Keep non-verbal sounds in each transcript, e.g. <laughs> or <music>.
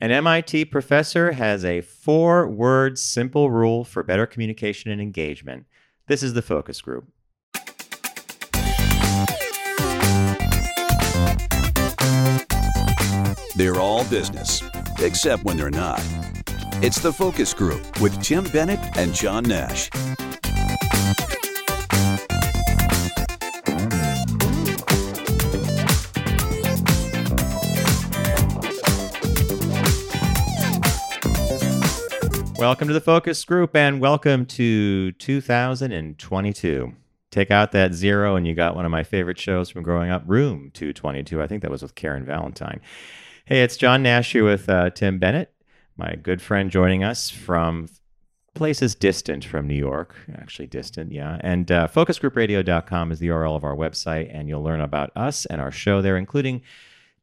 An MIT professor has a four word simple rule for better communication and engagement. This is the focus group. They're all business, except when they're not. It's the Focus Group with Tim Bennett and John Nash. Welcome to the focus group and welcome to 2022. Take out that zero and you got one of my favorite shows from growing up, Room 222. I think that was with Karen Valentine. Hey, it's John Nash here with uh, Tim Bennett, my good friend joining us from places distant from New York, actually distant, yeah. And uh, focusgroupradio.com is the URL of our website, and you'll learn about us and our show there, including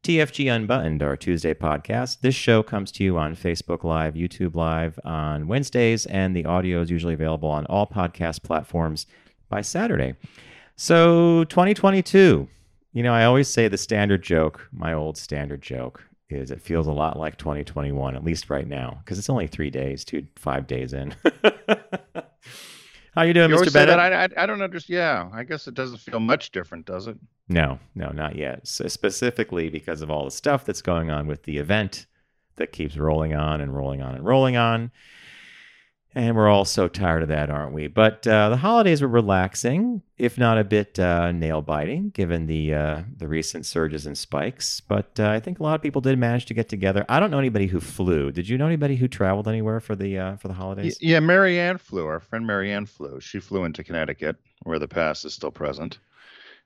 TFG Unbuttoned, our Tuesday podcast. This show comes to you on Facebook Live, YouTube Live on Wednesdays, and the audio is usually available on all podcast platforms by Saturday. So, 2022, you know, I always say the standard joke, my old standard joke, is it feels a lot like 2021, at least right now, because it's only three days, two, five days in. <laughs> How you doing, You Mr. Bennett? I, I, I don't understand. Yeah, I guess it doesn't feel much different, does it? No, no, not yet. S specifically because of all the stuff that's going on with the event that keeps rolling on and rolling on and rolling on. And we're all so tired of that, aren't we? But uh, the holidays were relaxing, if not a bit uh, nail biting, given the uh, the recent surges and spikes. But uh, I think a lot of people did manage to get together. I don't know anybody who flew. Did you know anybody who traveled anywhere for the uh, for the holidays? yeah, Marianne flew. Our friend Marianne flew. She flew into Connecticut, where the pass is still present,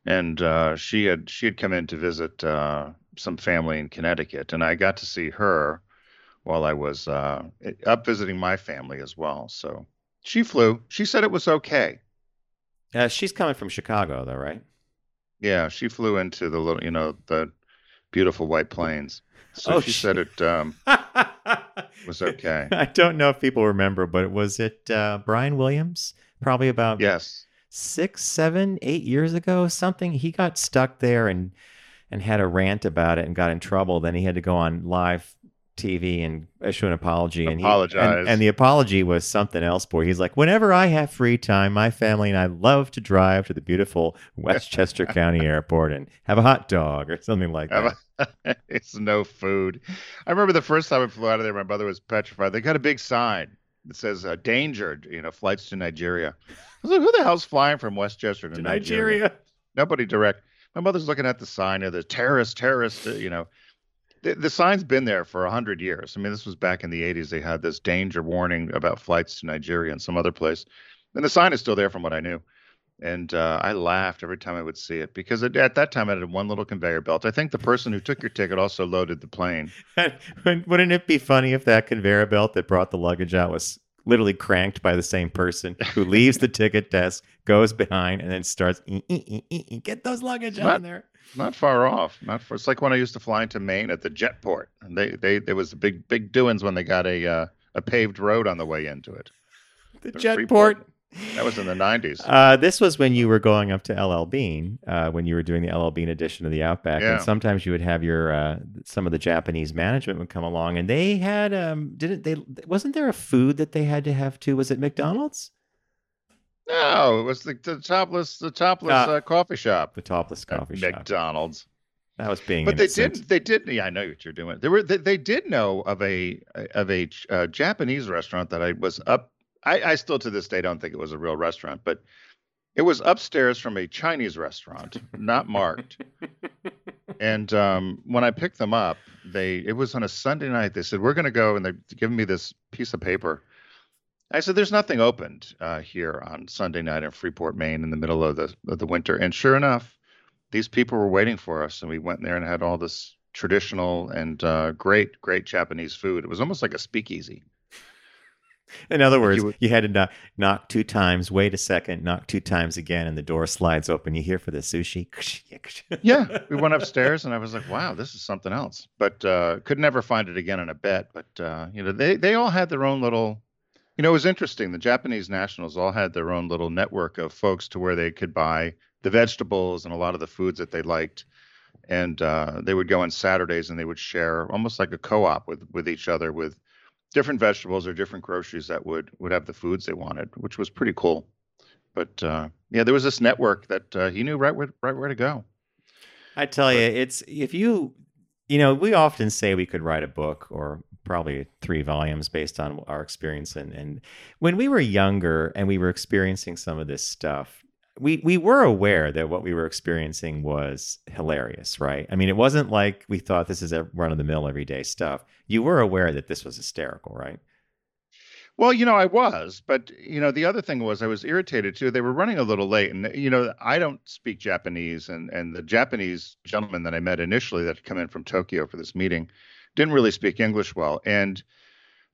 and uh, she had she had come in to visit some family in Connecticut, and I got to see her while I was uh, up visiting my family as well. So she flew. She said it was okay. Uh, she's coming from Chicago, though, right? Yeah, she flew into the little, you know, the beautiful White Plains. So Oh, she she- said it um, <laughs> was okay. I don't know if people remember, but was it uh, Brian Williams? Probably about Yes. six, seven, eight years ago, something. He got stuck there and and had a rant about it and got in trouble. Then he had to go on live TV and issue an apology. And he, and, and the apology was something else. Boy, he's like, whenever I have free time, my family and I love to drive to the beautiful <laughs> Westchester County Airport and have a hot dog or something like that. A- <laughs> it's no food. I remember the first time I flew out of there, my mother was petrified. They got a big sign that says uh, "Danger," you know, flights to Nigeria. I was like, "Who the hell's flying from Westchester to, to Nigeria? Nigeria. Nobody direct." My mother's looking at the sign of the terrorist, terrorist. uh, You know, the, the sign's been there for a hundred years. I mean, this was back in the '80s. They had this danger warning about flights to Nigeria and some other place, and the sign is still there from what I knew. And uh, I laughed every time I would see it because it, at that time it had one little conveyor belt. I think the person who took your ticket also loaded the plane. <laughs> Wouldn't it be funny if that conveyor belt that brought the luggage out was literally cranked by the same person who leaves the ticket desk, goes behind, and then starts "E, e, e, e, e, get those luggage Not- on there. Not far off. Not far. It's like when I used to fly into Maine at the jetport. And they they there was a big big doings when they got a uh, a paved road on the way into it. The the jetport. That was in the 90s. Uh, this was when you were going up to LL Bean, uh, when you were doing the LL Bean edition of the Outback, Yeah. and sometimes you would have your uh, some of the Japanese management would come along, and they had um, didn't they? Wasn't there a food that they had to have too? Was it McDonald's? No, it was the, the topless the topless Uh, uh, coffee shop. The topless coffee shop. McDonald's. That was being But they innocent. did. They did. Yeah, I know what you're doing. They were. They, they did know of a of a uh, Japanese restaurant that I was up. I, I still to this day don't think it was a real restaurant, but it was upstairs from a Chinese restaurant, not marked. <laughs> And um, when I picked them up, they it was on a Sunday night. They said we're going to go, and they given me this piece of paper. I said, "There's nothing opened uh, here on Sunday night in Freeport, Maine, in the middle of the of the winter." And sure enough, these people were waiting for us, and we went there and had all this traditional and uh, great, great Japanese food. It was almost like a speakeasy. <laughs> In other words, you you, had to knock, knock two times, wait a second, knock two times again, and the door slides open. You hear for the sushi. <laughs> Yeah, we went upstairs, and I was like, "Wow, this is something else." But uh, could never find it again in a bet. But uh, you know, they they all had their own little. You know, it was interesting. The Japanese nationals all had their own little network of folks to where they could buy the vegetables and a lot of the foods that they liked. and uh, they would go on Saturdays and they would share almost like a co-op with with each other with different vegetables or different groceries that would would have the foods they wanted, which was pretty cool. But uh, yeah, there was this network that uh, he knew right where right where to go. I tell you, it's if you, you know, we often say we could write a book or probably three volumes based on our experience. And, and when we were younger and we were experiencing some of this stuff, we, we were aware that what we were experiencing was hilarious, right? I mean, it wasn't like we thought this is a run of the mill everyday stuff. You were aware that this was hysterical, right? Well, you know, I was, but you know, the other thing was I was irritated too. They were running a little late, and you know, I don't speak Japanese, and and the Japanese gentleman that I met initially that had come in from Tokyo for this meeting didn't really speak English well, and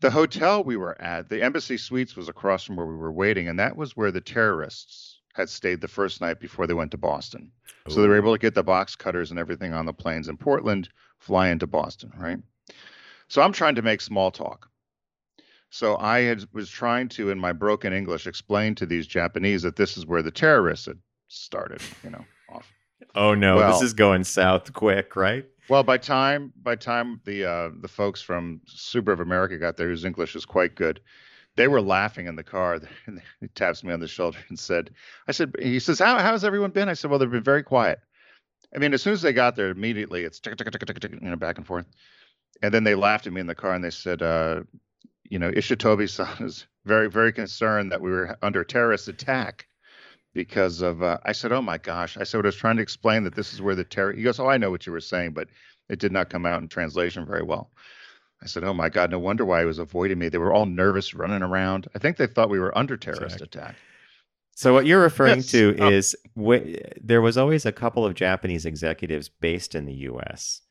the hotel we were at, the Embassy Suites, was across from where we were waiting, and that was where the terrorists had stayed the first night before they went to Boston. Ooh. So they were able to get the box cutters and everything on the planes in Portland, fly into Boston, right? So I'm trying to make small talk so I had, was trying to, in my broken English, explain to these Japanese that this is where the terrorists had started. You know, off. Oh no, well, this is going south quick, right? Well, by time by time the uh, the folks from Subaru of America got there, whose English is quite good, they were laughing in the car. <laughs> And he taps me on the shoulder and said, "I said." He says, "How how's everyone been?" I said, "Well, they've been very quiet." I mean, as soon as they got there, immediately it's tick, tick, tick, tick, tick, you know back and forth. And then they laughed at me in the car and they said, uh, you know, Ishitobi-san <laughs> is very, very concerned that we were under terrorist attack because of. Uh, I said, "Oh my gosh!" I said, "I was trying to explain that this is where the terror." He goes, "Oh, I know what you were saying, but it did not come out in translation very well." I said, "Oh my God! No wonder why he was avoiding me. They were all nervous, running around. I think they thought we were under terrorist attack." So what you're referring yes. to oh. is wh- there was always a couple of Japanese executives based in the U.S.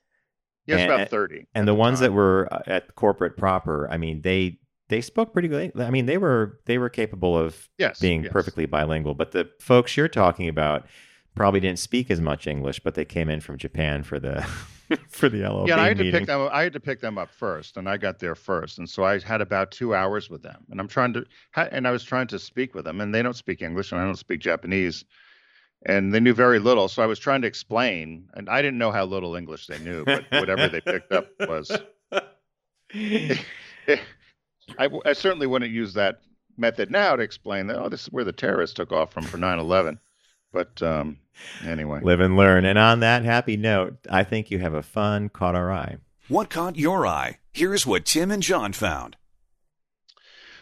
Yes, and, about thirty. And the, the ones that were uh, at corporate proper, I mean, they they spoke pretty good. I mean, they were they were capable of yes, being yes. perfectly bilingual. But the folks you're talking about probably didn't speak as much English, but they came in from Japan for the <laughs> for the LLB Yeah, I had meeting. to pick them. I had to pick them up first, and I got there first, and so I had about two hours with them. And I'm trying to, and I was trying to speak with them, and they don't speak English, and I don't speak Japanese and they knew very little. So I was trying to explain, and I didn't know how little English they knew, but whatever they picked up was. <laughs> <laughs> I, I, certainly wouldn't use that method now to explain that. Oh, this is where the terrorists took off from for 9/11. But um, anyway, live and learn. And on that happy note, I think you have a fun caught our eye. What caught your eye? Here's what Tim and John found.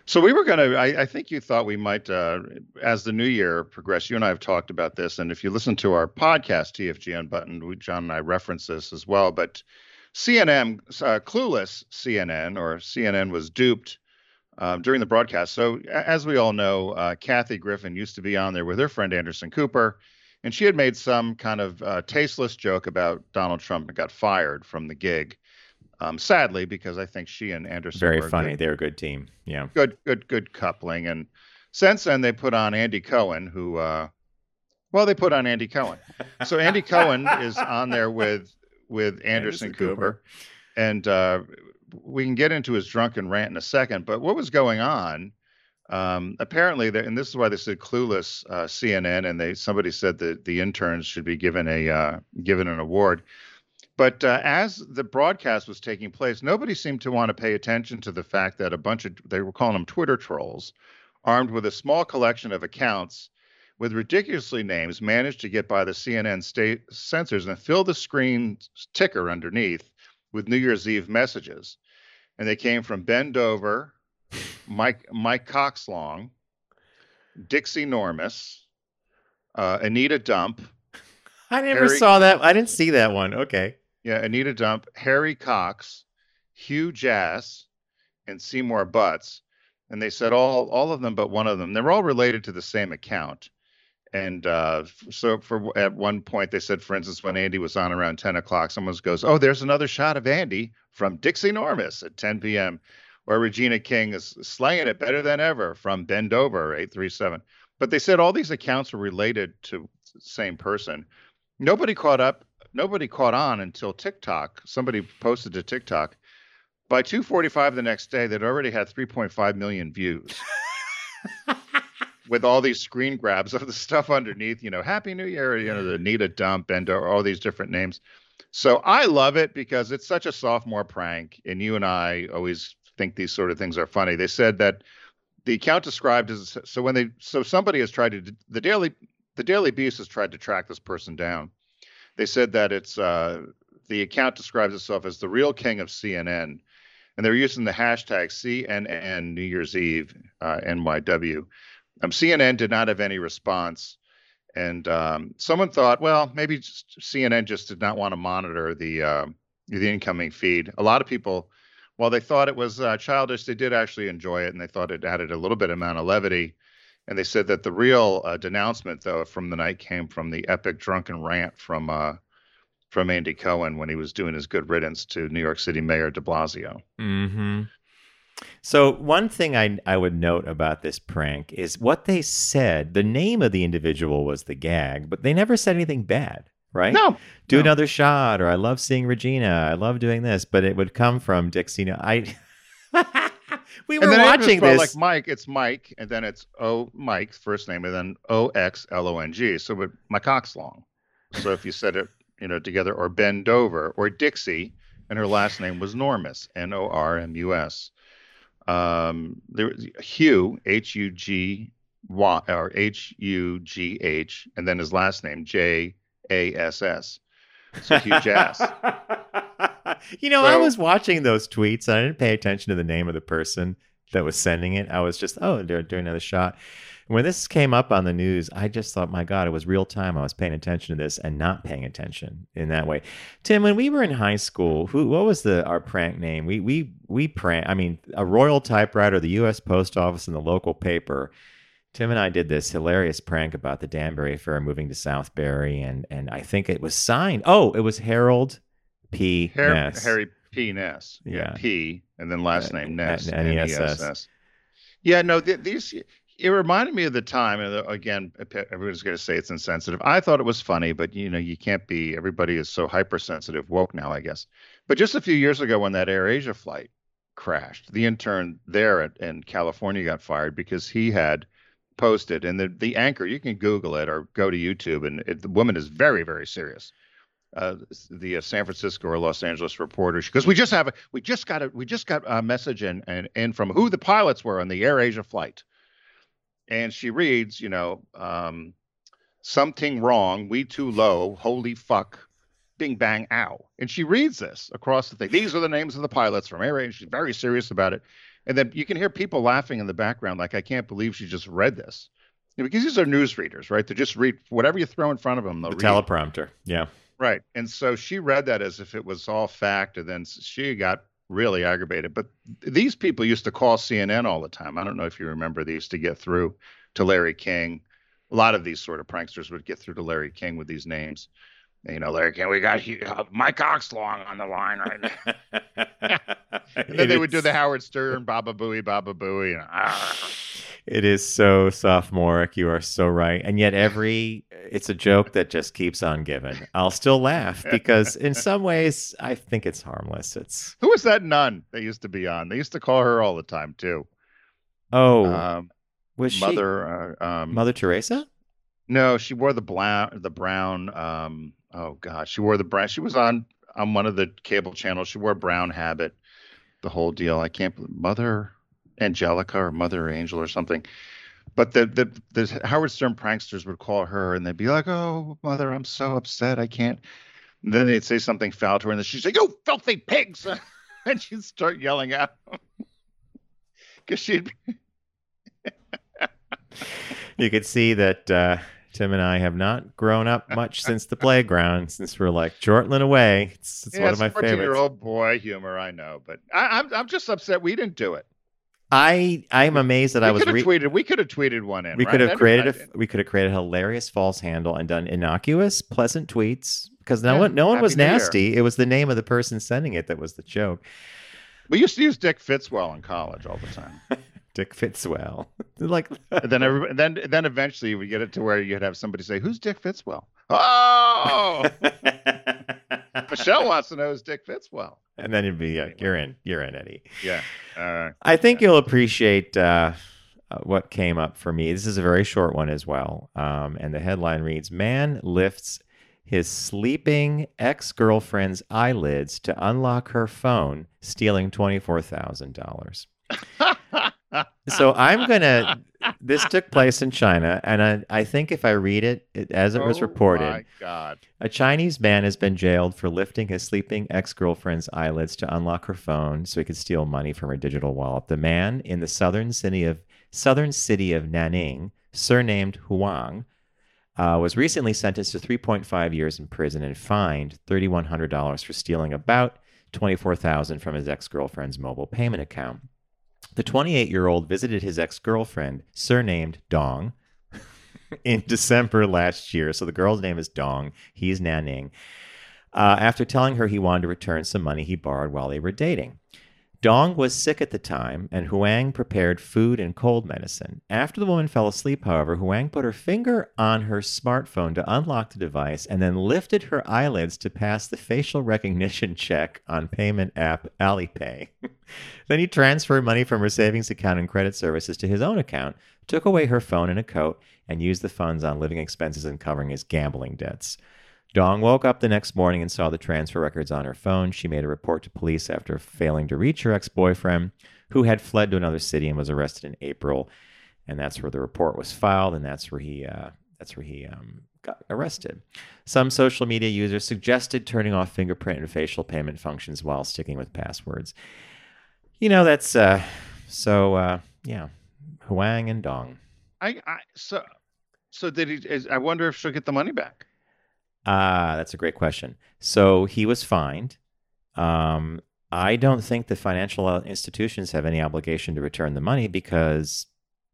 So we were going to. I think you thought we might, uh, as the new year progressed. You and I have talked about this, and if you listen to our podcast, TFG Unbuttoned, we, John and I reference this as well. But CNN, uh, clueless CNN, or CNN was duped um, during the broadcast. So as we all know, uh, Kathy Griffin used to be on there with her friend Anderson Cooper, and she had made some kind of uh, tasteless joke about Donald Trump and got fired from the gig. Um, sadly, because I think she and Anderson very funny. Good, They're a good team. Yeah, good, good, good coupling. And since then, they put on Andy Cohen, who, uh, well, they put on Andy Cohen. So Andy Cohen is on there with with <laughs> Anderson, Anderson Cooper, Cooper, and uh, we can get into his drunken rant in a second. But what was going on? Um, apparently, and this is why they said clueless uh, CNN, and they somebody said that the interns should be given a uh, given an award. But uh, as the broadcast was taking place, nobody seemed to want to pay attention to the fact that a bunch of, they were calling them Twitter trolls, armed with a small collection of accounts with ridiculously names, managed to get by the CNN state censors and fill the screen ticker underneath with New Year's Eve messages. And they came from Ben Dover, Mike Mike Coxlong, Dixie Normus, uh, Anita Dump. I never Harry, saw that. I didn't see that one. Okay. Yeah, Anita Dump, Harry Cox, Hugh Jass, and Seymour Butts. And they said all all of them but one of them. They were all related to the same account. And uh, so for at one point they said, for instance, when Andy was on around 10 o'clock, someone goes, Oh, there's another shot of Andy from Dixie Normus at 10 p.m. Or Regina King is slaying it better than ever from Bend Over 837. But they said all these accounts were related to the same person. Nobody caught up nobody caught on until TikTok. Somebody posted to TikTok. By 2:45 the next day, they'd already had 3.5 million views. <laughs> With all these screen grabs of the <laughs> stuff underneath, you know, Happy New Year, you know, the Nita Dump and all these different names. So I love it because it's such a sophomore prank, and you and I always think these sort of things are funny. They said that the account described as so when they so somebody has tried to the daily the Daily Beast has tried to track this person down. They said that it's uh, the account describes itself as the real king of CNN, and they're using the hashtag CNN New Year's Eve uh, NYW. Um, CNN did not have any response, and um, someone thought, well, maybe just CNN just did not want to monitor the uh, the incoming feed. A lot of people, while they thought it was uh, childish, they did actually enjoy it, and they thought it added a little bit amount of levity. And they said that the real uh, denouncement, though, from the night came from the epic drunken rant from uh, from Andy Cohen when he was doing his good riddance to New York City Mayor De Blasio. Mm-hmm. So one thing I I would note about this prank is what they said. The name of the individual was the gag, but they never said anything bad, right? No, Do no. another shot, or I love seeing Regina. I love doing this, but it would come from Dixie. No, I. <laughs> we were watching this. like Mike. It's Mike, and then it's O Mike first name, and then O X L O N G. So, but my cock's long. So if you said it, you know, together, or Ben Dover, or Dixie, and her last name was Normus, N O R M U S. Um, there was Hugh, H U G Y, or H U G H, and then his last name J A S S. So Hugh Jass. <laughs> you know, I was watching those tweets. And I didn't pay attention to the name of the person that was sending it. I was just, oh, they're doing another shot. When this came up on the news, I just thought, my God, it was real time. I was paying attention to this and not paying attention in that way. Tim, when we were in high school, who what was the our prank name? We we we prank. I mean, a royal typewriter, the U.S. Post Office, and the local paper. Tim and I did this hilarious prank about the Danbury Fair moving to Southbury, and and I think it was signed. Oh, it was Harold P. Harry, Ness. Harry P. Ness. Yeah. P. And then last Uh, name Ness. N- N-E-S-S. N-E-S-S. Yeah, no, th- these, it reminded me of the time, and uh, again, everybody's going to say it's insensitive. I thought it was funny, but you know, you can't be, everybody is so hypersensitive, woke now, I guess. But just a few years ago when that Air Asia flight crashed, the intern there at, in California got fired because he had posted, and the, the anchor, you can Google it or go to YouTube, and it, the woman is very, very serious uh, the uh, San Francisco or Los Angeles reporters because we just have a we just got a we just got a message in and in from who the pilots were on the Air Asia flight, and she reads, you know, um, something wrong, we too low, holy fuck, bing bang ow, and she reads this across the thing. These are the names of the pilots from Air Asia. She's very serious about it, and then you can hear people laughing in the background, like I can't believe she just read this. Because these are news readers, right? They just read whatever you throw in front of them. They'll the read. teleprompter. Yeah. Right. And so she read that as if it was all fact, and then she got really aggravated. But these people used to call CNN all the time. I don't know if you remember, these to get through to Larry King. A lot of these sort of pranksters would get through to Larry King with these names. You know, Larry King, we got uh, Mike Oxlong on the line right now. <laughs> And then they would do the Howard Stern, Baba Booey, Baba Booey. And, ah. It is so sophomoric. You are so right. And yet, every it's a joke that just keeps on giving. I'll still laugh <laughs> because, in some ways, I think it's harmless. It's Who was that nun that used to be on? They used to call her all the time, too. oh, Um, was she Mother. Uh, um, Mother Teresa? No, she wore the brown, the brown. Um, oh God, she wore the brown. She was on on one of the cable channels. She wore brown habit, the whole deal. I can't believe Mother Angelica or Mother Angel or something. But the the the Howard Stern pranksters would call her and they'd be like, "Oh, Mother, I'm so upset. I can't." And then they'd say something foul to her, and then she'd say, "You filthy pigs!" <laughs> and she'd start yelling at them <laughs> because she'd <laughs> You could see that uh, Tim and I have not grown up much since the playground, since we're like chortling away. It's, it's yeah, one of my 14 year old boy humor. I know, but I, I'm I'm just upset we didn't do it. I I'm amazed that we I was re- tweeted. We could have tweeted one in. we right? could have That'd created a we could have created a hilarious false handle and done innocuous, pleasant tweets because no Yeah, one no one was New Year. nasty. It was the name of the person sending it that was the joke. We used to use Dick Fitzwell in college all the time. <laughs> Dick Fitzwell, <laughs> like and then every, then then eventually we get it to where you'd have somebody say, "Who's Dick Fitzwell?" <laughs> Oh, <laughs> Michelle wants to know is Dick Fitzwell. and then you'd be like, "You're in, you're in, Eddie." Yeah. Uh, I think you'll appreciate uh, uh, what came up for me. This is a very short one as well. Um, and the headline reads Man lifts his sleeping ex girlfriend's eyelids to unlock her phone, stealing $24,000. <laughs> so I'm going to. This took place in China, and I, I think if I read it, it as it was Oh reported, My God. a Chinese man has been jailed for lifting his sleeping ex girlfriend's eyelids to unlock her phone so he could steal money from her digital wallet. The man in the southern city of southern city of Nanning, surnamed Huang, uh, was recently sentenced to 3.5 years in prison and fined $3,100 for stealing about 24,000 from his ex girlfriend's mobile payment account. The 28 year old visited his ex girlfriend, surnamed Dong, in <laughs> December last year. So the girl's name is Dong. He's Nanning. Uh, after telling her he wanted to return some money he borrowed while they were dating. Dong was sick at the time, and Huang prepared food and cold medicine. After the woman fell asleep, however, Huang put her finger on her smartphone to unlock the device and then lifted her eyelids to pass the facial recognition <laughs> check on payment app Alipay. <laughs> then he transferred money from her savings account and credit services to his own account, took away her phone and a coat, and used the funds on living expenses and covering his gambling debts. Dong woke up the next morning and saw the transfer records on her phone. She made a report to police after failing to reach her ex boyfriend, who had fled to another city and was arrested in April. And that's where the report was filed, and that's where he uh, that's where he um, got arrested. Some social media users suggested turning off fingerprint and facial payment functions while sticking with passwords. You know, that's uh, so uh, yeah, Huang and Dong. I, I so so did he? Is, I wonder if she'll get the money back. Ah, that's a great question. So he was fined. Um, I don't think the financial uh, institutions have any obligation to return the money because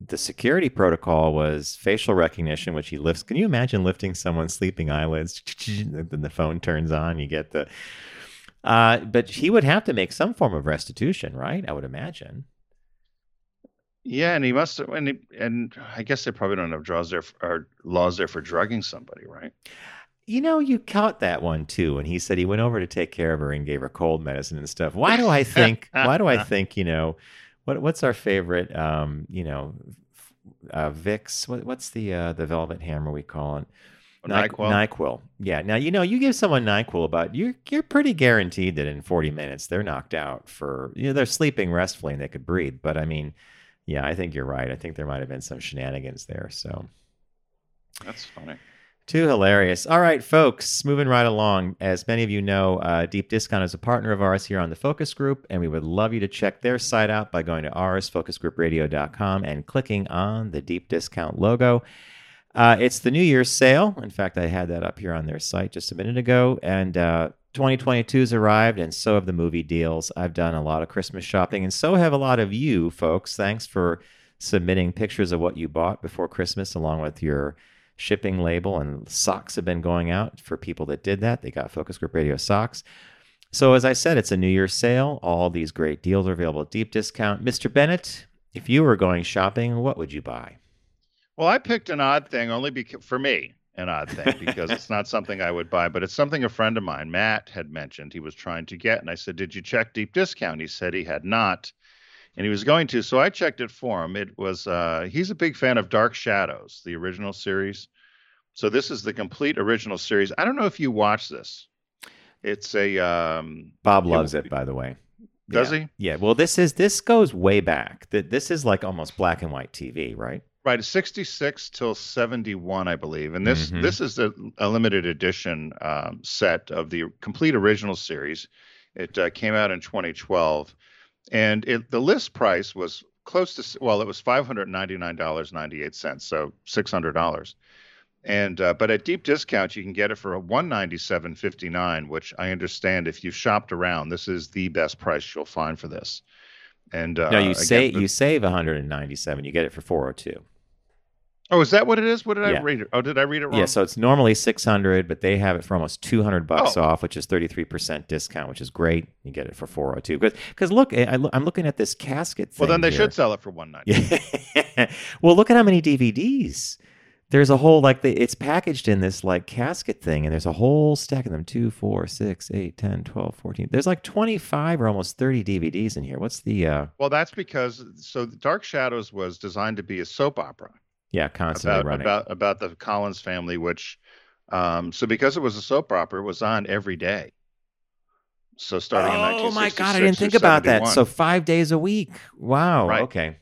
the security protocol was facial recognition, which he lifts. Can you imagine lifting someone's sleeping eyelids? <laughs> Then the phone turns on. You get the. Uh, but he would have to make some form of restitution, right? I would imagine. Yeah, and he must and he, and I guess they probably don't have draws there for, or laws there for drugging somebody, right? You know, you caught that one too. And he said he went over to take care of her and gave her cold medicine and stuff. Why do I think? <laughs> why do I think? You know, what what's our favorite? Um, you know, uh, Vicks. What, what's the uh, the Velvet Hammer we call it? NyQuil. NyQuil. Yeah. Now you know you give someone NyQuil about you're you're pretty guaranteed that in 40 minutes they're knocked out for you know they're sleeping restfully and they could breathe. But I mean, yeah, I think you're right. I think there might have been some shenanigans there. So. That's funny. Too hilarious. All right, folks, moving right along. As many of you know, uh, Deep Discount is a partner of ours here on the Focus Group, and we would love you to check their site out by going to oursfocusgroupradio.com and clicking on the Deep Discount logo. Uh, it's the New Year's sale. In fact, I had that up here on their site just a minute ago, and uh, 2022's arrived, and so have the movie deals. I've done a lot of Christmas shopping, and so have a lot of you, folks. Thanks for submitting pictures of what you bought before Christmas, along with your shipping label and socks have been going out for people that did that. They got Focus Group Radio socks. So as I said, it's a New Year's sale. All these great deals are available at deep discount. Mr. Bennett, if you were going shopping, what would you buy? Well, I picked an odd thing only because for me, an odd thing <laughs> because it's not something I would buy, but it's something a friend of mine, Matt, had mentioned he was trying to get, and I said, "Did you check deep discount?" He said he had not, and he was going to, so I checked it for him. It was uh, he's a big fan of Dark Shadows, the original series. So this is the complete original series. I don't know if you watch this. It's a um, Bob loves well, it, by the way. does yeah. he? Yeah. Well, this is this goes way back. Th- This is like almost black and white TV, right? Right, 66 till 71, I believe. And this Mhm. this is a, a limited edition um, set of the complete original series. It uh, came out in 2012, and it, the list price was close to well, it was $599.98, so $600. And uh, but at deep discount, you can get it for a 197.59, which I understand if you shopped around, this is the best price you'll find for this. And uh, no, you say you save 197. You get it for 402. Oh, is that what it is? What did Yeah. I read it? Oh, did I read it wrong? Yeah, so it's normally 600, but they have it for almost 200 bucks Oh. off, which is 33% discount, which is great. You get it for 402. Because because look, I, I'm looking at this casket thing. Well, then they here. should sell it for 190. Yeah. <laughs> well, look at how many DVDs. There's a whole like the, it's packaged in this like casket thing, and there's a whole stack of them 2, 4, 6, 8, 10, 12, 14. There's like 25 or almost 30 DVDs in here. What's the uh Well, that's because so Dark Shadows was designed to be a soap opera yeah, constantly about running. about about the Collins family, which Um, so because it was a soap opera, it was on every day. So starting in Oh my God, I didn't think about that. So five days a week. Wow. Right. Okay.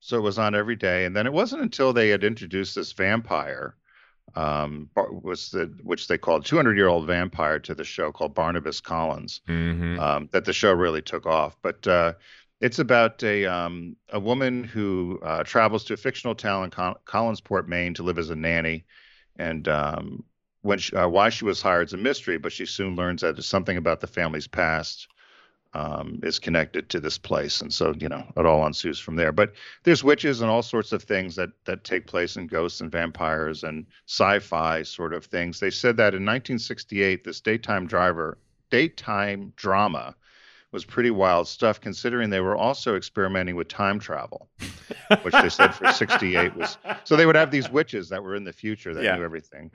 So it was on every day, and then it wasn't until they had introduced this vampire, um, was the which they called 200 year old vampire to the show called Barnabas Collins, hmm um, that the show really took off. But uh, it's about a um, a woman who uh, travels to a fictional town in Col- Collinsport, Maine, to live as a nanny, and um, when she, uh, why she was hired is a mystery, but she soon learns that something about the family's past um, is connected to this place, and so you know it all ensues from there. But there's witches and all sorts of things that that take place and ghosts and vampires and sci-fi sort of things. They said that in 1968, this daytime driver daytime drama was pretty wild stuff, considering they were also experimenting with time travel, <laughs> which they said for 68 was. So they would have these witches that were in the future that Yeah. knew everything.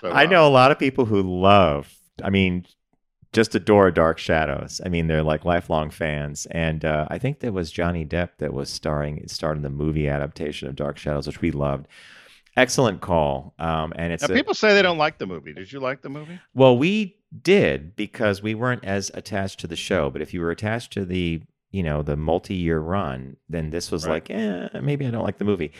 So, I know a lot of people who love, I mean, just adore Dark Shadows. I mean, they're like lifelong fans. And uh, I think there was Johnny Depp that was starring, starred in the movie adaptation of Dark Shadows, which we loved. Excellent call. Um, and it's Now, a- people say they don't like the movie. Did you like the movie? Well, we did because we weren't as attached to the show. But if you were attached to the, you know, the multi-year run, then this was Right. like, eh, maybe I don't like the movie.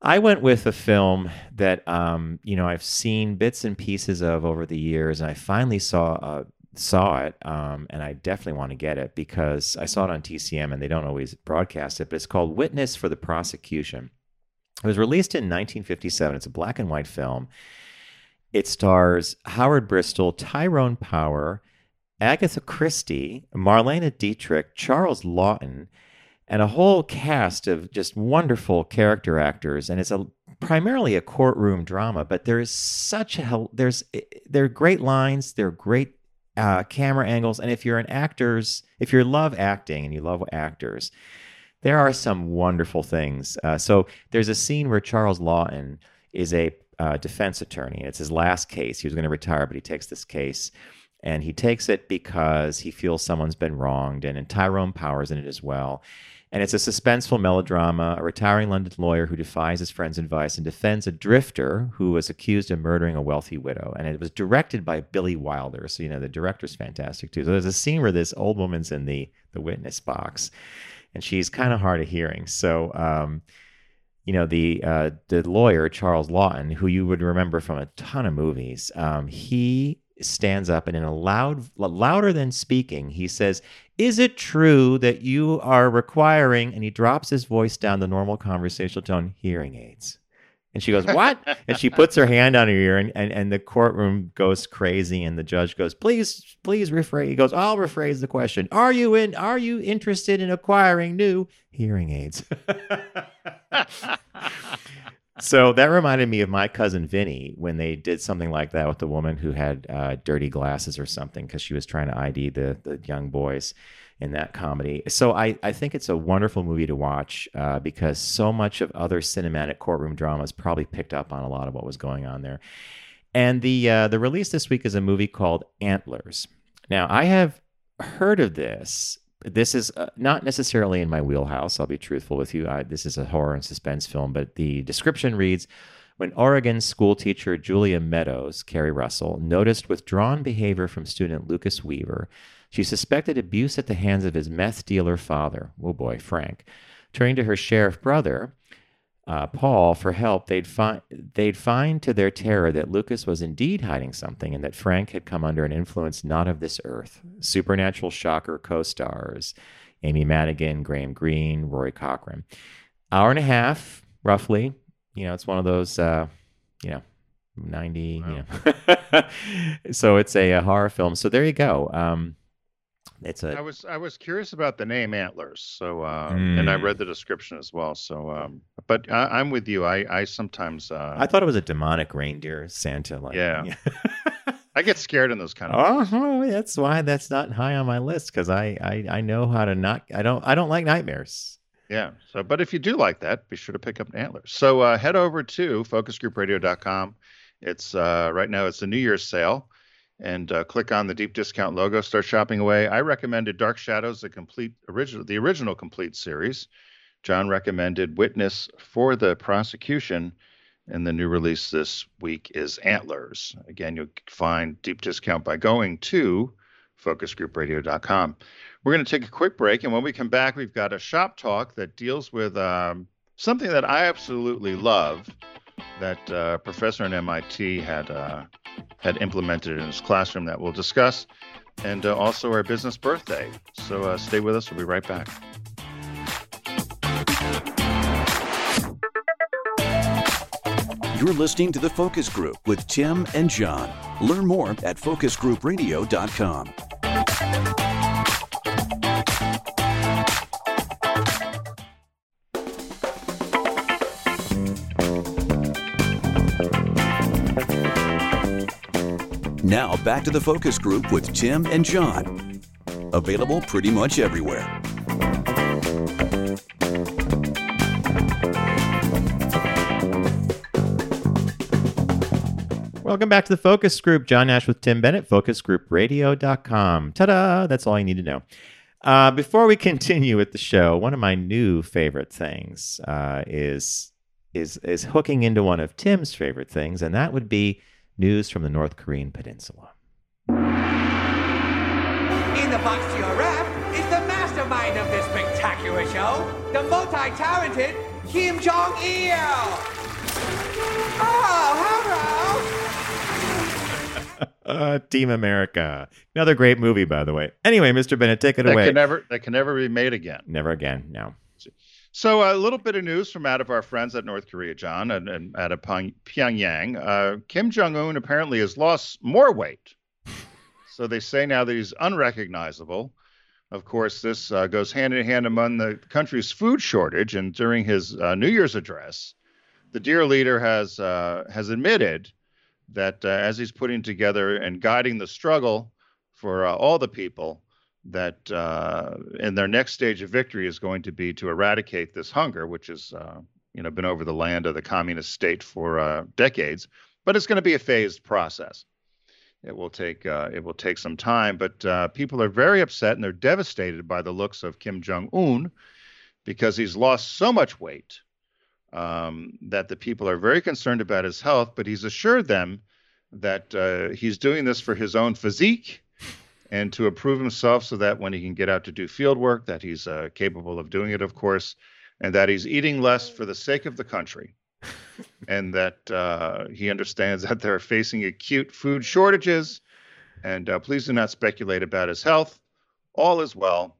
I went with a film that, um, you know, I've seen bits and pieces of over the years, and I finally saw uh, saw it, um, and I definitely want to get it because I saw it on TCM, and they don't always broadcast it. But it's called Witness for the Prosecution. It was released in 1957. It's a black and white film. It stars Howard Bristol, Tyrone Power, Agatha Christie, Marlene Dietrich, Charles Laughton, and a whole cast of just wonderful character actors. And it's a primarily a courtroom drama, but there is such a there's there are great lines, there are great uh, camera angles, and if you're an actors, if you love acting and you love actors, there are some wonderful things. Uh, so there's a scene where Charles Laughton is a uh, defense attorney. It's his last case. He was going to retire, but he takes this case. And he takes it because he feels someone's been wronged. And, and Tyrone Powers in it as well. And it's a suspenseful melodrama, a retiring London lawyer who defies his friend's advice and defends a drifter who was accused of murdering a wealthy widow. And it was directed by Billy Wilder. So, you know, the director's fantastic too. So there's a scene where this old woman's in the, the witness box and she's kind of hard of hearing. So, um, you know, the uh, the lawyer Charles Laughton, who you would remember from a ton of movies, um, he stands up and in a loud, louder than speaking, he says, "Is it true that you are requiring?" And he drops his voice down the normal conversational tone, hearing aids. And she goes, What? and she puts her hand on her ear, and, and, and the courtroom goes crazy. And the judge goes, Please, please rephrase. He goes, I'll rephrase the question. Are you in? Are you interested in acquiring new hearing aids? <laughs> so that reminded me of my cousin Vinny when they did something like that with the woman who had uh, dirty glasses or something because she was trying to ID the the young boys in that comedy. So I, I think it's a wonderful movie to watch uh, because so much of other cinematic courtroom dramas probably picked up on a lot of what was going on there. And the uh, the release this week is a movie called Antlers. Now I have heard of this. This is uh, not necessarily in my wheelhouse. I'll be truthful with you. I, this is a horror and suspense film, but the description reads. When Oregon school teacher Julia Meadows, Keri Russell, noticed withdrawn behavior from student Lucas Weaver, she suspected abuse at the hands of his meth dealer father, oh boy, Frank. Turning to her sheriff brother, uh, Paul, for help, they'd find they'd find to their terror that Lucas was indeed hiding something, and that Frank had come under an influence not of this earth. Supernatural shocker co-stars Amy Madigan, Graham Greene, Roy Cochran. Hour and a half, roughly. You know, it's one of those. Uh, you know, 90 Wow. you know. <laughs> so it's a, a horror film so there you go um it's I a was I was curious about the name Antlers, so uh, and I Mm. read the description as well. So, um, but I, I'm with you. I I sometimes uh, i thought it was a demonic reindeer santa like Yeah. <laughs> I get scared in those kind of. oh that's why that's not high on my list because I, I i know how to not i don't i don't like nightmares Yeah. So, but if you do like that, be sure to pick up Antlers. So uh, head over to focusgroupradio.com. It's uh, right now it's the New Year's sale, and uh, click on the deep discount logo. Start shopping away. I recommended Dark Shadows, the complete original, the original complete series. John recommended Witness for the prosecution. And the new release this week is Antlers. Again, you'll find deep discount by going to focusgroupradio.com. We're going to take a quick break, and when we come back, we've got a shop talk that deals with um, something that I absolutely love that uh, a professor in MIT had uh, had implemented in his classroom that we'll discuss, and uh, also our business birthday. So uh, stay with us. We'll be right back. You're listening to the Focus Group with Tim and John. Learn more at focusgroupradio.com. Now back to the Focus Group with Tim and John. Available pretty much everywhere. Welcome back to the Focus Group. John Nash with Tim Bennett, focusgroupradio.com. Ta da! That's all you need to know. Uh, before we <laughs> continue with the show, one of my new favorite things uh, is is is hooking into one of Tim's favorite things, and that would be news from the North Korean peninsula. In the box to your left is the mastermind of this spectacular show, the multi-talented Kim Jong Il. Oh, hello. <laughs> Uh, Team America, another great movie, by the way. Anyway, Mr. Bennett, take it That away. can never that can never be made again. Never again. No. So a little bit of news from out of our friends at North Korea, John, and, and out of Pyongyang. Uh, Kim Jong Un apparently has lost more weight. So they say now that he's unrecognizable. Of course, this uh, goes hand in hand among the country's food shortage. And during his uh, New Year's address, the dear leader has uh, has admitted that uh, as he's putting together and guiding the struggle for uh, all the people, that uh, in their next stage of victory is going to be to eradicate this hunger, which has uh, you know been over the land of the communist state for uh, decades. But it's going to be a phased process. It will take uh, it will take some time, but uh, people are very upset and they're devastated by the looks of Kim Jong Un because he's lost so much weight um, that the people are very concerned about his health. But he's assured them that uh, he's doing this for his own physique and to improve himself so that when he can get out to do field work that he's uh, capable of doing it of course and that he's eating less for the sake of the country. <laughs> And that uh, he understands that they're facing acute food shortages and uh, please do not speculate about his health. All is well.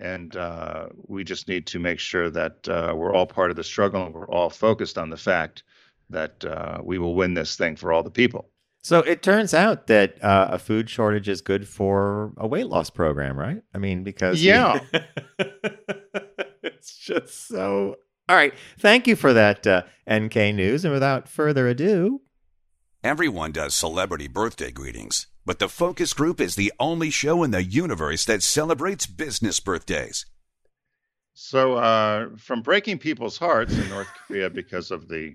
And uh, we just need to make sure that uh, we're all part of the struggle and we're all focused on the fact that uh, we will win this thing for all the people So it turns out that uh, a food shortage is good for a weight loss program, right? I mean, because Yeah. <laughs> it's just so. All right, thank you for that uh, NK news, and without further ado, Everyone does celebrity birthday greetings, but the Focus Group is the only show in the universe that celebrates business birthdays. So, uh, from breaking people's hearts in North Korea because of the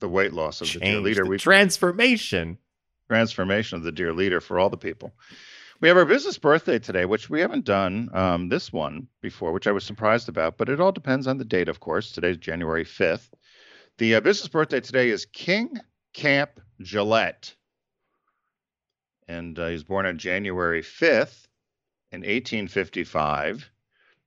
the weight loss of the dear leader, the we transformation. Transformation of the dear leader for all the people. We have our business birthday today, which we haven't done um, this one before, which I was surprised about, but it all depends on the date, of course. Today's January 5th. The uh, business birthday today is King Camp Gillette. And uh, he was born on January 5th in 1855.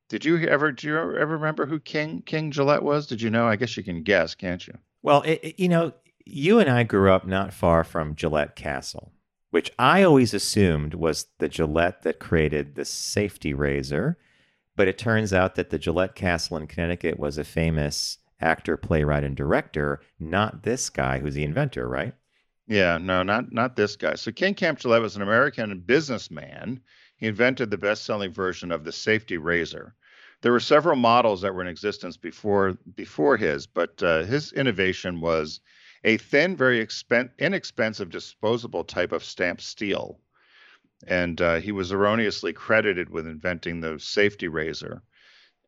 Did you ever do you ever remember who King King Gillette was? Did you know? I guess you can guess, can't you? Well, it, it- you know, you and I grew up not far from Gillette Castle, which I always assumed was the Gillette that created the safety razor. But it turns out that the Gillette Castle in Connecticut was a famous actor, playwright, and director, not this guy who's the inventor, right? Yeah, no, not not this guy. So King Camp Gillette was an American businessman. He invented the best-selling version of the safety razor. There were several models that were in existence before before his, but uh, his innovation was a thin, very expen- inexpensive, disposable type of stamped steel. And uh, he was erroneously credited with inventing the safety razor,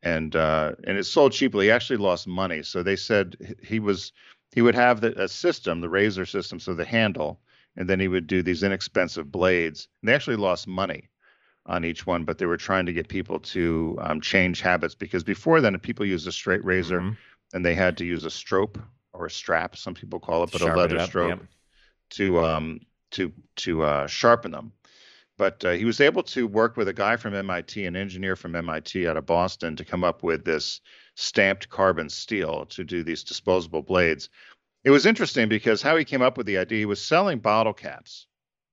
and uh, and it sold cheaply. He actually lost money. So they said he was he would have the, a system, the razor system, so the handle, and then he would do these inexpensive blades. And they actually lost money on each one, but they were trying to get people to um, change habits because before then, people used a straight razor Mhm. and they had to use a strop or a strap, some people call it, but a leather up, stroke yep. to um, to to uh, sharpen them. But uh, he was able to work with a guy from MIT, an engineer from MIT out of Boston, to come up with this stamped carbon steel to do these disposable blades. It was interesting because how he came up with the idea, he was selling bottle caps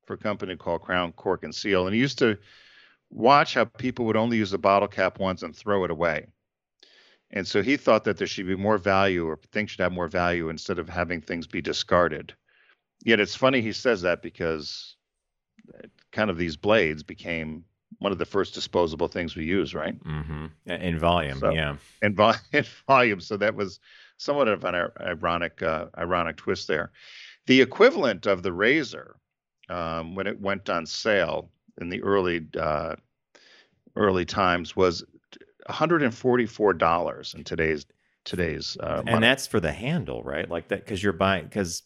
for a company called Crown Cork and Seal, and he used to watch how people would only use the bottle cap once and throw it away. And so he thought that there should be more value or things should have more value instead of having things be discarded. Yet it's funny he says that because uh, kind of these blades became one of the first disposable things we use, right? Mm-hmm. In volume, So- yeah. In, vol- <laughs> in volume. So that was somewhat of an ironic, uh, ironic twist there. The equivalent of the razor, um, when it went on sale in the early uh, early times, was $144 in today's today's uh, and money. that's for the handle, right? Like that because you're buying because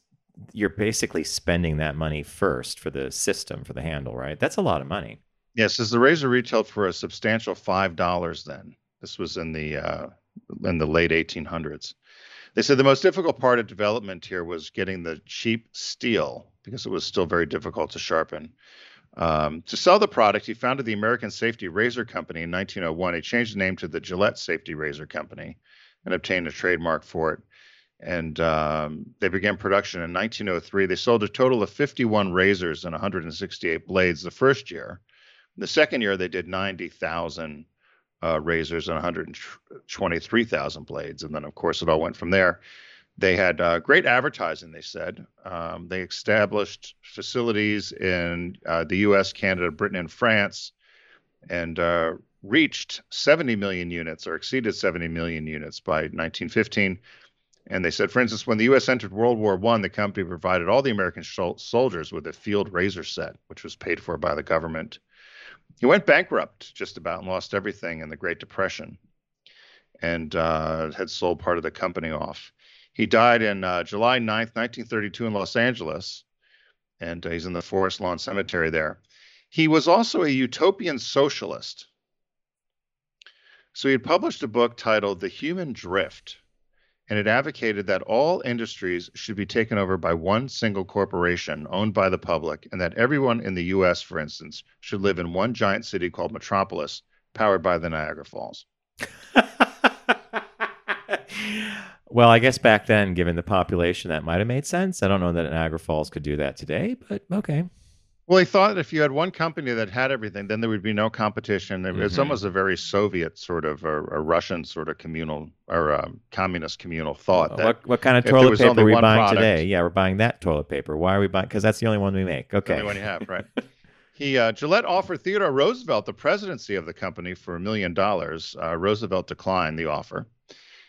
you're basically spending that money first for the system for the handle, right? That's a lot of money. Yes, as the razor retailed for a substantial five dollars then. This was in the uh, in the late 1800s. They said the most difficult part of development here was getting the cheap steel because it was still very difficult to sharpen. Um, to sell the product, he founded the American Safety Razor Company in 1901. He changed the name to the Gillette Safety Razor Company and obtained a trademark for it. And um, they began production in 1903. They sold a total of 51 razors and 168 blades the first year. The second year, they did 90,000 uh, razors and 123,000 blades. And then, of course, it all went from there. They had uh, great advertising, they said. Um, they established facilities in uh, the US, Canada, Britain, and France, and uh, reached 70 million units or exceeded 70 million units by 1915. And they said, for instance, when the U.S. entered World War I, the company provided all the American soldiers with a field razor set, which was paid for by the government. He went bankrupt just about and lost everything in the Great Depression and uh, had sold part of the company off. He died in uh, July 9th, 1932, in Los Angeles, and uh, he's in the Forest Lawn Cemetery there. He was also a utopian socialist. So he had published a book titled The Human Drift, and it advocated that all industries should be taken over by one single corporation owned by the public, and that everyone in the US, for instance, should live in one giant city called Metropolis, powered by the Niagara Falls. <laughs> well, I guess back then, given the population, that might have made sense. I don't know that Niagara Falls could do that today, but okay. Well, he thought if you had one company that had everything, then there would be no competition. It- It's Mhm. almost a very Soviet sort of, or a Russian sort of communal or um, communist communal thought. that what, what kind of toilet paper are we buying product- today? Yeah, we're buying that toilet paper. Why are we buying? Because that's the only one we make. the Okay. only one you have, right? <laughs> He uh, Gillette offered Theodore Roosevelt the presidency of the company for a million dollars. Uh, Roosevelt declined the offer.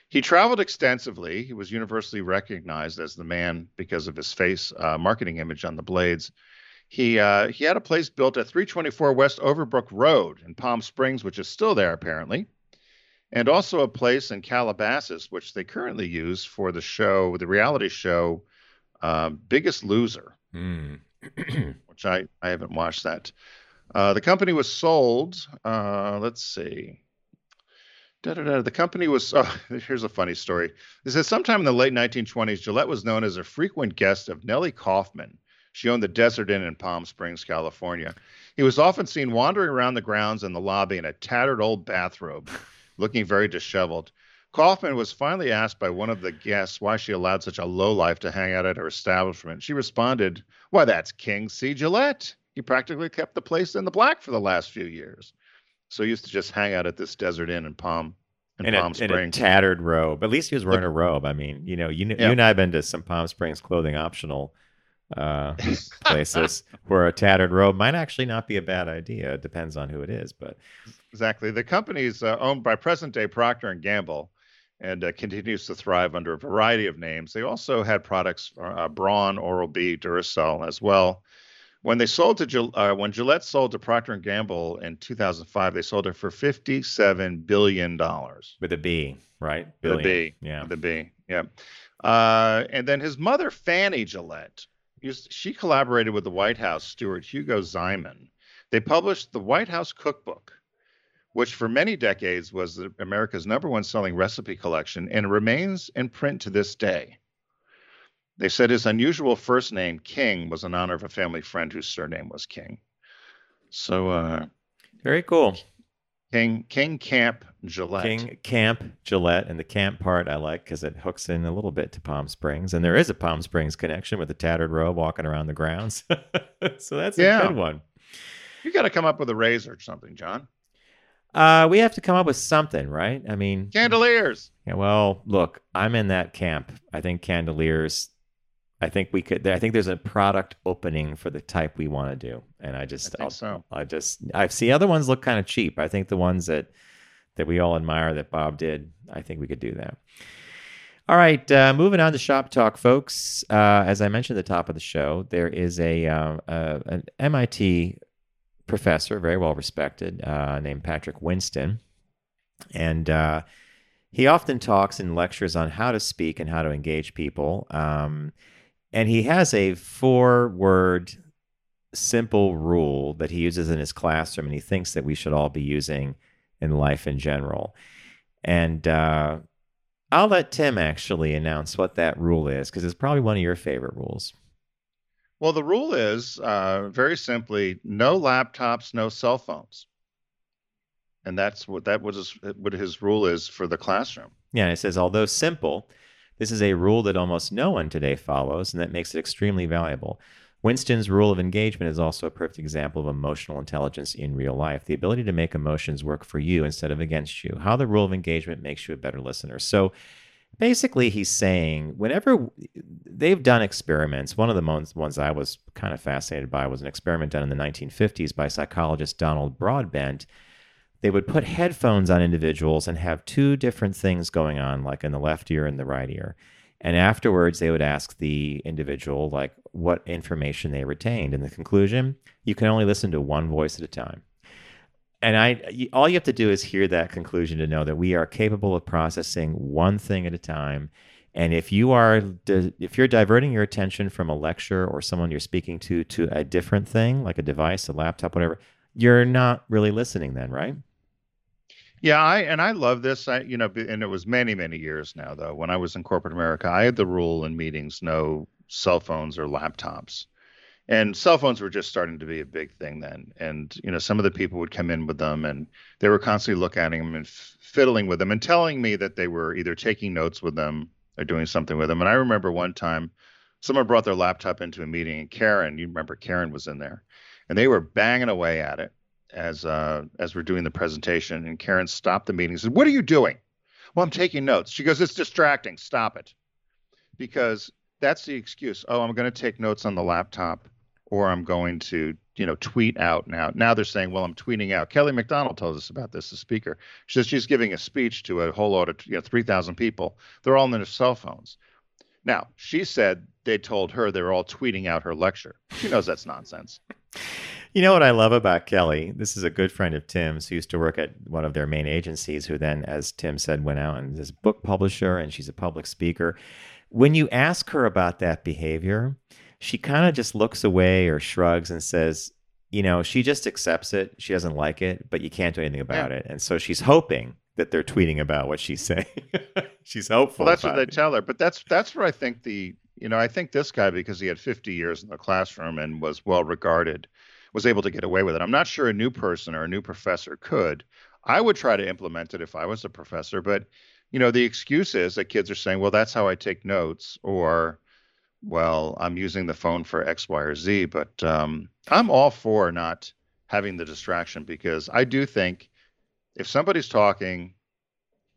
He traveled extensively. He was universally recognized as the man because of his face uh, marketing image on the blades. He uh, he had a place built at 324 West Overbrook Road in Palm Springs, which is still there apparently, and also a place in Calabasas, which they currently use for the show, the reality show, uh, Biggest Loser Hmm. <clears throat> which I, I haven't watched that. Uh, the company was sold. Uh, let's see. Da-da-da. The company was. Oh, <laughs> here's a funny story. It says sometime in the late 1920s, Gillette was known as a frequent guest of Nellie Coffman. She owned the Desert Inn in Palm Springs, California. He was often seen wandering around the grounds and the lobby in a tattered old bathrobe, <laughs> looking very disheveled. Coffman was finally asked by one of the guests why she allowed such a lowlife to hang out at her establishment. She responded, Why, that's King C. Gillette. He practically kept the place in the black for the last few years. So he used to just hang out at this desert inn in Palm in, in, a, Palm in a tattered robe. At least he was wearing a robe. I mean, you know, you, Yeah. you and I have been to some Palm Springs clothing optional uh, <laughs> places where a tattered robe might actually not be a bad idea. It depends on who it is, but exactly. The company is uh, owned by present-day Procter and Gamble, and uh, continues to thrive under a variety of names. They also had products uh, Braun, Oral B, Duracell as well. When they sold to Gil- uh, when Gillette sold to Procter and Gamble in 2005, they sold it for 57 billion dollars. with a B, right? With a Billion. B. Yeah. The B. Yeah. Uh, and then his mother, Fanny Gillette, used, she collaborated with the White House steward Hugo Ziemann. They published the White House Cookbook, which for many decades was America's number one selling recipe collection and remains in print to this day. They said his unusual first name, King, was in honor of a family friend whose surname was King. So, uh, Very cool. King King Camp Gillette. King Camp Gillette, and the camp part I like because it hooks in a little bit to Palm Springs, and there is a Palm Springs connection with the tattered robe walking around the grounds. <laughs> so that's Yeah. a good one. You got to come up with a razor or something, John. Uh, we have to come up with something, right? I mean, Candeliers. yeah, well, look, I'm in that camp. I think candeliers. I think we could. I think there's a product opening for the type we want to do, and I just, I so. I just, I see other ones look kind of cheap. I think the ones that that we all admire that Bob did, I think we could do that. All right, uh, moving on to shop talk, folks. Uh, as I mentioned at the top of the show, there is a uh, uh, an MIT professor, very well respected, uh, named Patrick Winston, and uh, he often talks in lectures on how to speak and how to engage people. Um, and he has a four-word simple rule that he uses in his classroom, and he thinks that we should all be using in life in general. And uh, I'll let Tim actually announce what that rule is because it's probably one of your favorite rules. Well, the rule is uh, very simply no laptops, no cell phones. And that's what that was his, what his rule is for the classroom. Yeah, and it says, although simple, this is a rule that almost no one today follows, and that makes it extremely valuable. Winston's rule of engagement is also a perfect example of emotional intelligence in real life the ability to make emotions work for you instead of against you. How the rule of engagement makes you a better listener. So basically, he's saying whenever they've done experiments, one of the ones I was kind of fascinated by was an experiment done in the 1950s by psychologist Donald Broadbent they would put headphones on individuals and have two different things going on, like in the left ear and the right ear. And afterwards, they would ask the individual, like, what information they retained. And the conclusion, you can only listen to one voice at a time. And I, all you have to do is hear that conclusion to know that we are capable of processing one thing at a time. And if you are, if you're diverting your attention from a lecture or someone you're speaking to to a different thing, like a device, a laptop, whatever, you're not really listening then, right? Yeah, I and I love this. I you know, and it was many many years now though. When I was in corporate America, I had the rule in meetings: no cell phones or laptops. And cell phones were just starting to be a big thing then. And you know, some of the people would come in with them, and they were constantly looking at them and f- fiddling with them, and telling me that they were either taking notes with them or doing something with them. And I remember one time, someone brought their laptop into a meeting, and Karen, you remember Karen was in there, and they were banging away at it as uh, as we're doing the presentation, and Karen stopped the meeting and said, "What are you doing?" Well, I'm taking notes. She goes, "It's distracting. Stop it," because that's the excuse. Oh, I'm going to take notes on the laptop, or I'm going to, you know, tweet out now. Now they're saying, "Well, I'm tweeting out." Kelly McDonald tells us about this. The speaker, she says she's giving a speech to a whole lot of, you know, three thousand people. They're all on their cell phones. Now, she said they told her they were all tweeting out her lecture. She knows that's nonsense. You know what I love about Kelly? This is a good friend of Tim's who used to work at one of their main agencies, who then, as Tim said, went out and is a book publisher and she's a public speaker. When you ask her about that behavior, she kind of just looks away or shrugs and says, you know, she just accepts it. She doesn't like it, but you can't do anything about it. And so she's hoping that they're tweeting about what she's <laughs> saying. she's hopeful. Well, that's what about they tell her. But that's that's where I think the you know I think this guy because he had 50 years in the classroom and was well regarded was able to get away with it. I'm not sure a new person or a new professor could. I would try to implement it if I was a professor, but you know the excuse is that kids are saying, well, that's how I take notes, or well, I'm using the phone for X, Y, or Z. But um, I'm all for not having the distraction because I do think if somebody's talking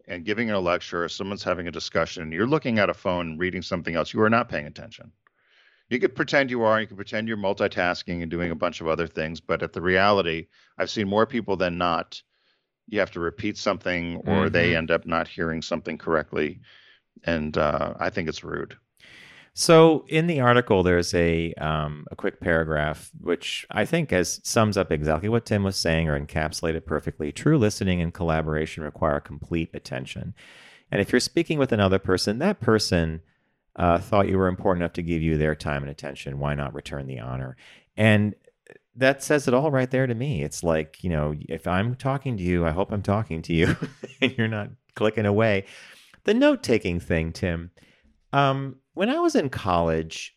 and giving a lecture or someone's having a discussion and you're looking at a phone and reading something else, you are not paying attention. You could pretend you are, you could pretend you're multitasking and doing a bunch of other things, but at the reality, I've seen more people than not. You have to repeat something or they Mhm. end up not hearing something correctly. And uh, I think it's rude. So in the article, there's a um, a quick paragraph which I think as sums up exactly what Tim was saying or encapsulated perfectly. True listening and collaboration require complete attention, and if you're speaking with another person, that person uh, thought you were important enough to give you their time and attention. Why not return the honor? And that says it all right there to me. It's like you know, if I'm talking to you, I hope I'm talking to you, <laughs> and you're not clicking away. The note taking thing, Tim. Um, when I was in college,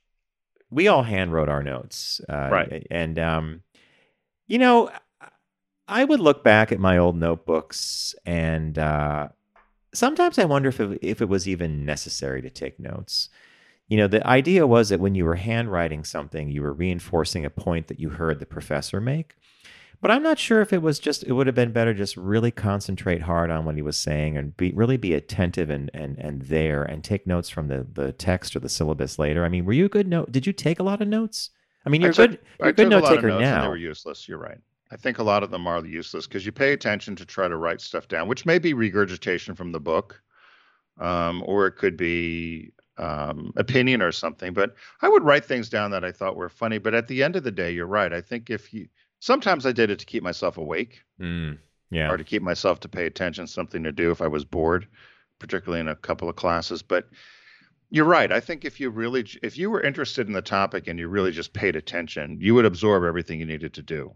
we all hand wrote our notes, uh, Right. And um, you know, I would look back at my old notebooks, and uh, sometimes I wonder if it, if it was even necessary to take notes. You know, the idea was that when you were handwriting something, you were reinforcing a point that you heard the professor make. But I'm not sure if it was just it would have been better just really concentrate hard on what he was saying and be really be attentive and and and there and take notes from the the text or the syllabus later. I mean, were you a good note? Did you take a lot of notes? I mean, you're took- good. You're I good note taker and they now. were useless. You're right. I think a lot of them are useless because you pay attention to try to write stuff down, which may be regurgitation from the book, um, or it could be um, opinion or something. But I would write things down that I thought were funny. But at the end of the day, you're right. I think if you sometimes I did it to keep myself awake Mm, yeah. or to keep myself to pay attention, something to do if I was bored, particularly in a couple of classes. But you're right. I think if you really, if you were interested in the topic and you really just paid attention, you would absorb everything you needed to do.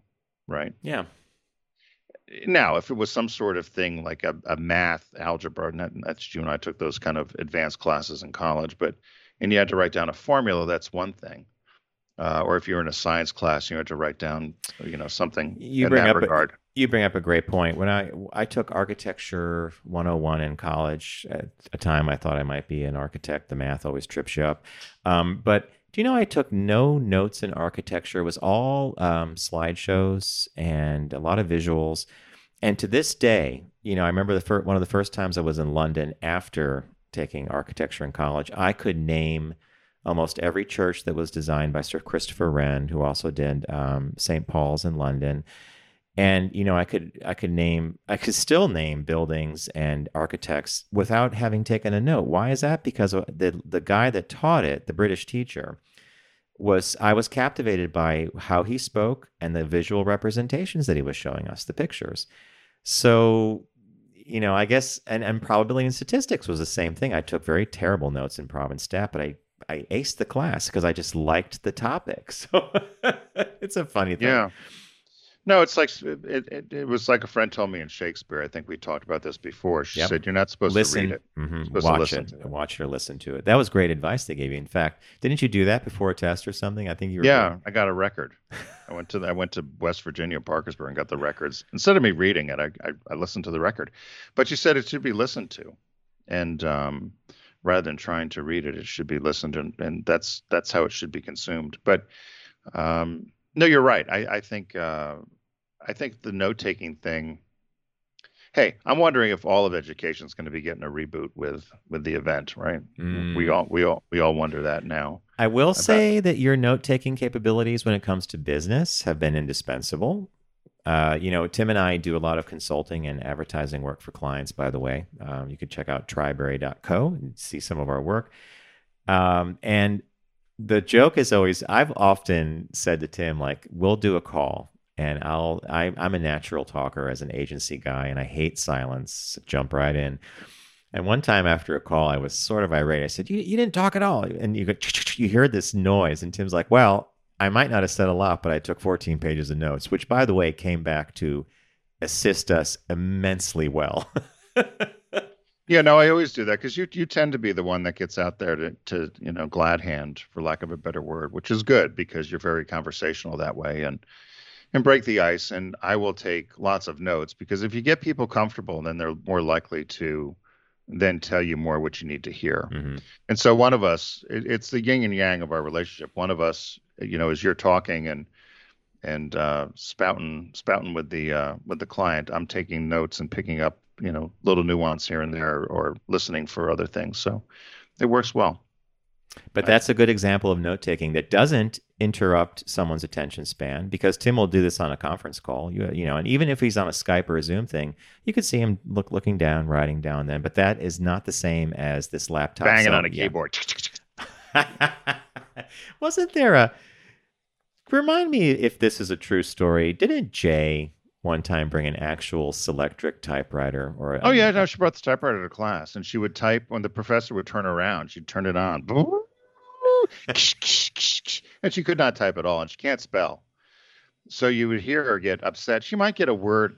Right. Yeah. Now, if it was some sort of thing like a, a math, algebra, and that's you and I took those kind of advanced classes in college, but and you had to write down a formula, that's one thing. Uh, or if you're in a science class, you had to write down, you know, something You in bring that up a- You bring up a great point. When I I took architecture 101 in college, at a time I thought I might be an architect. The math always trips you up. Um, but do you know I took no notes in architecture? It was all um, slideshows and a lot of visuals. And to this day, you know, I remember the fir- one of the first times I was in London after taking architecture in college. I could name almost every church that was designed by Sir Christopher Wren, who also did um, St. Paul's in London. And you know i could i could name <laughs> i could still name buildings and architects without having taken a note. Why is that? Because the the guy that taught it the british teacher was i was captivated by how he spoke and the visual representations that he was showing us the pictures. So you know i guess and, and probability and statistics was the same thing. I took very terrible notes in province stat but i i aced the class because i just liked the topic <laughs> so it's a funny thing Yeah. No, it's like it, it, it was like a friend told me in Shakespeare. I think we talked about this before. She Yep. said you're not supposed listen, to read it. mhm, to watch listen it, it. watch it or listen to it. That was great advice they gave you. In fact, didn't you do that before a test or something? I think you were. Yeah, I got a record. I went to the, I went to West Virginia, Parkersburg, and got the records. Instead of me reading it, I, I I listened to the record. But you said it should be listened to, and um, rather than trying to read it, it should be listened to, and, and that's that's how it should be consumed. But um, no, you're right. I I think uh, I think the note taking thing. Hey, I'm wondering if all of education is going to be getting a reboot with with the event, right? Mm. We all we all we all wonder that now. I will bet. say that your note taking capabilities when it comes to business have been indispensable. Uh, you know, Tim and I do a lot of consulting and advertising work for clients, by the way. Um, you can check out tryberry.co and see some of our work. Um, and the joke is always, I've often said to Tim, like, we'll do a call and I'll, I, I'm a natural talker as an agency guy and I hate silence, jump right in. And one time after a call, I was sort of irate. I said, "You, you didn't talk at all." And you go, you heard this noise, and Tim's like, "Well, I might not have said a lot, but I took 14 pages of notes, which, by the way, came back to assist us immensely well." <laughs> Yeah, no, I always do that because you you tend to be the one that gets out there to to you know glad hand, for lack of a better word, which is good because you're very conversational that way and and break the ice. And I will take lots of notes because if you get people comfortable, then they're more likely to then tell you more what you need to hear. Mhm. And so one of us, it, it's the yin and yang of our relationship. One of us, you know, as you're talking and and uh, spouting spouting with the uh, with the client, I'm taking notes and picking up, you know, little nuance here and there, or listening for other things. So it works well. But that's a good example of note taking that doesn't interrupt someone's attention span because Tim will do this on a conference call. You, you know, and even if he's on a Skype or a Zoom thing, you could see him look looking down, writing down. Then, but that is not the same as this laptop Banging on a yeah. keyboard. <laughs> Wasn't there a? Remind me if this is a true story. Didn't Jay one time bring an actual Selectric typewriter? Or Oh yeah, no, she brought the typewriter to class, and she would type when the professor would turn around. She'd turn it on, <laughs> and she could not type at all, and she can't spell. So you would hear her get upset. She might get a word,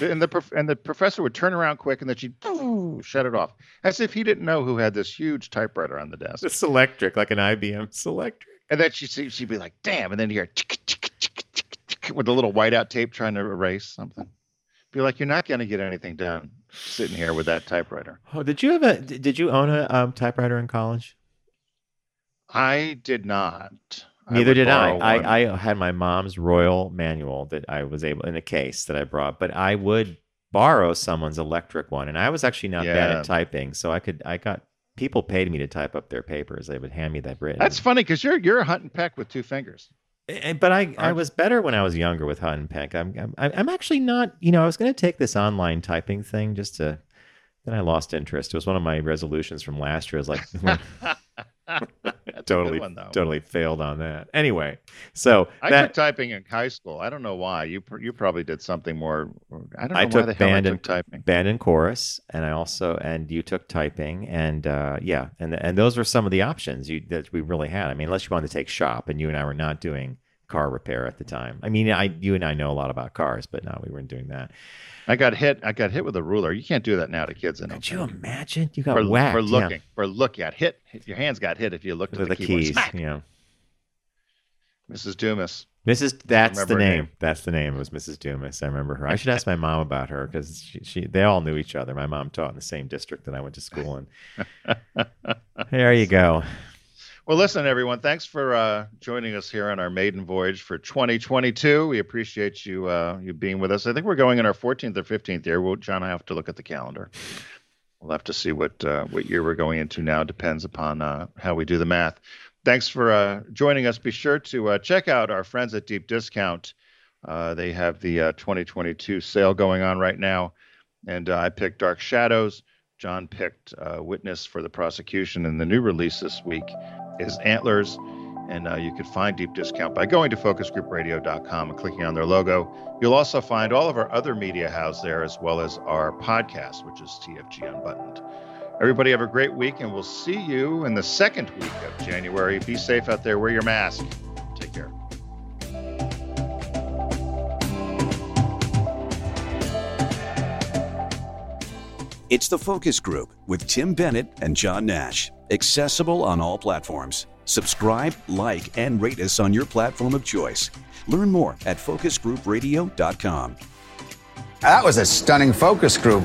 and the prof- and the professor would turn around quick, and then she'd shut it off. As if he didn't know who had this huge typewriter on the desk. It's electric, like an IBM Selectric. And then she'd, see, she'd be like, damn. And then you hear with the little whiteout tape trying to erase something. Be like, you're not going to get anything done sitting here with that typewriter. Oh, did you have a? Did you own a um, typewriter in college? I did not. Neither I did I. I. I had my mom's Royal manual that I was able in a case that I brought, but I would borrow someone's electric one, and I was actually not yeah. bad at typing, so I could. I got people paid me to type up their papers. They would hand me that written. That's funny because you're you're a hunt and peck with two fingers. And, but I, I was better when I was younger with hunt and peck. I'm, I'm I'm actually not. You know, I was going to take this online typing thing just to. Then I lost interest. It was one of my resolutions from last year. I was like, <laughs> <laughs> totally, one, totally failed on that. Anyway, so I that, took typing in high school. I don't know why. You you probably did something more. I don't know I took why the hell I took typing. Band and chorus, and I also and you took typing, and uh, yeah, and and those were some of the options you that we really had. I mean, unless you wanted to take shop, and you and I were not doing car repair at the time. I mean, I you and I know a lot about cars, but no, we weren't doing that. I got hit. I got hit with a ruler. You can't do that now to kids. Could think. you imagine? You got for, whacked for looking. Yeah. For look at hit. Your hands got hit if you looked at the, the keys. Smack. Yeah. Mrs. Dumas. Mrs. That's the name. name. That's the name. It was Mrs. Dumas. I remember her. I should ask my mom about her because she, she, they all knew each other. My mom taught in the same district that I went to school in. <laughs> there you go. Well, listen, everyone. Thanks for uh, joining us here on our maiden voyage for 2022. We appreciate you uh, you being with us. I think we're going in our 14th or 15th year. We'll, John, I have to look at the calendar. We'll have to see what uh, what year we're going into now. Depends upon uh, how we do the math. Thanks for uh, joining us. Be sure to uh, check out our friends at Deep Discount. they have the 2022 sale going on right now, and I picked Dark Shadows. John picked Witness for the prosecution, and the new release this week is Antlers. And uh, you can find Deep Discount by going to focusgroupradio.com and clicking on their logo. You'll also find all of our other media house there, as well as our podcast, which is TFG Unbuttoned. Everybody have a great week, and we'll see you in the second week of January. Be safe out there. Wear your mask. Take care. It's the Focus Group with Tim Bennett and John Nash. Accessible on all platforms. Subscribe, like, and rate us on your platform of choice. Learn more at focusgroupradio.com. That was a stunning focus group.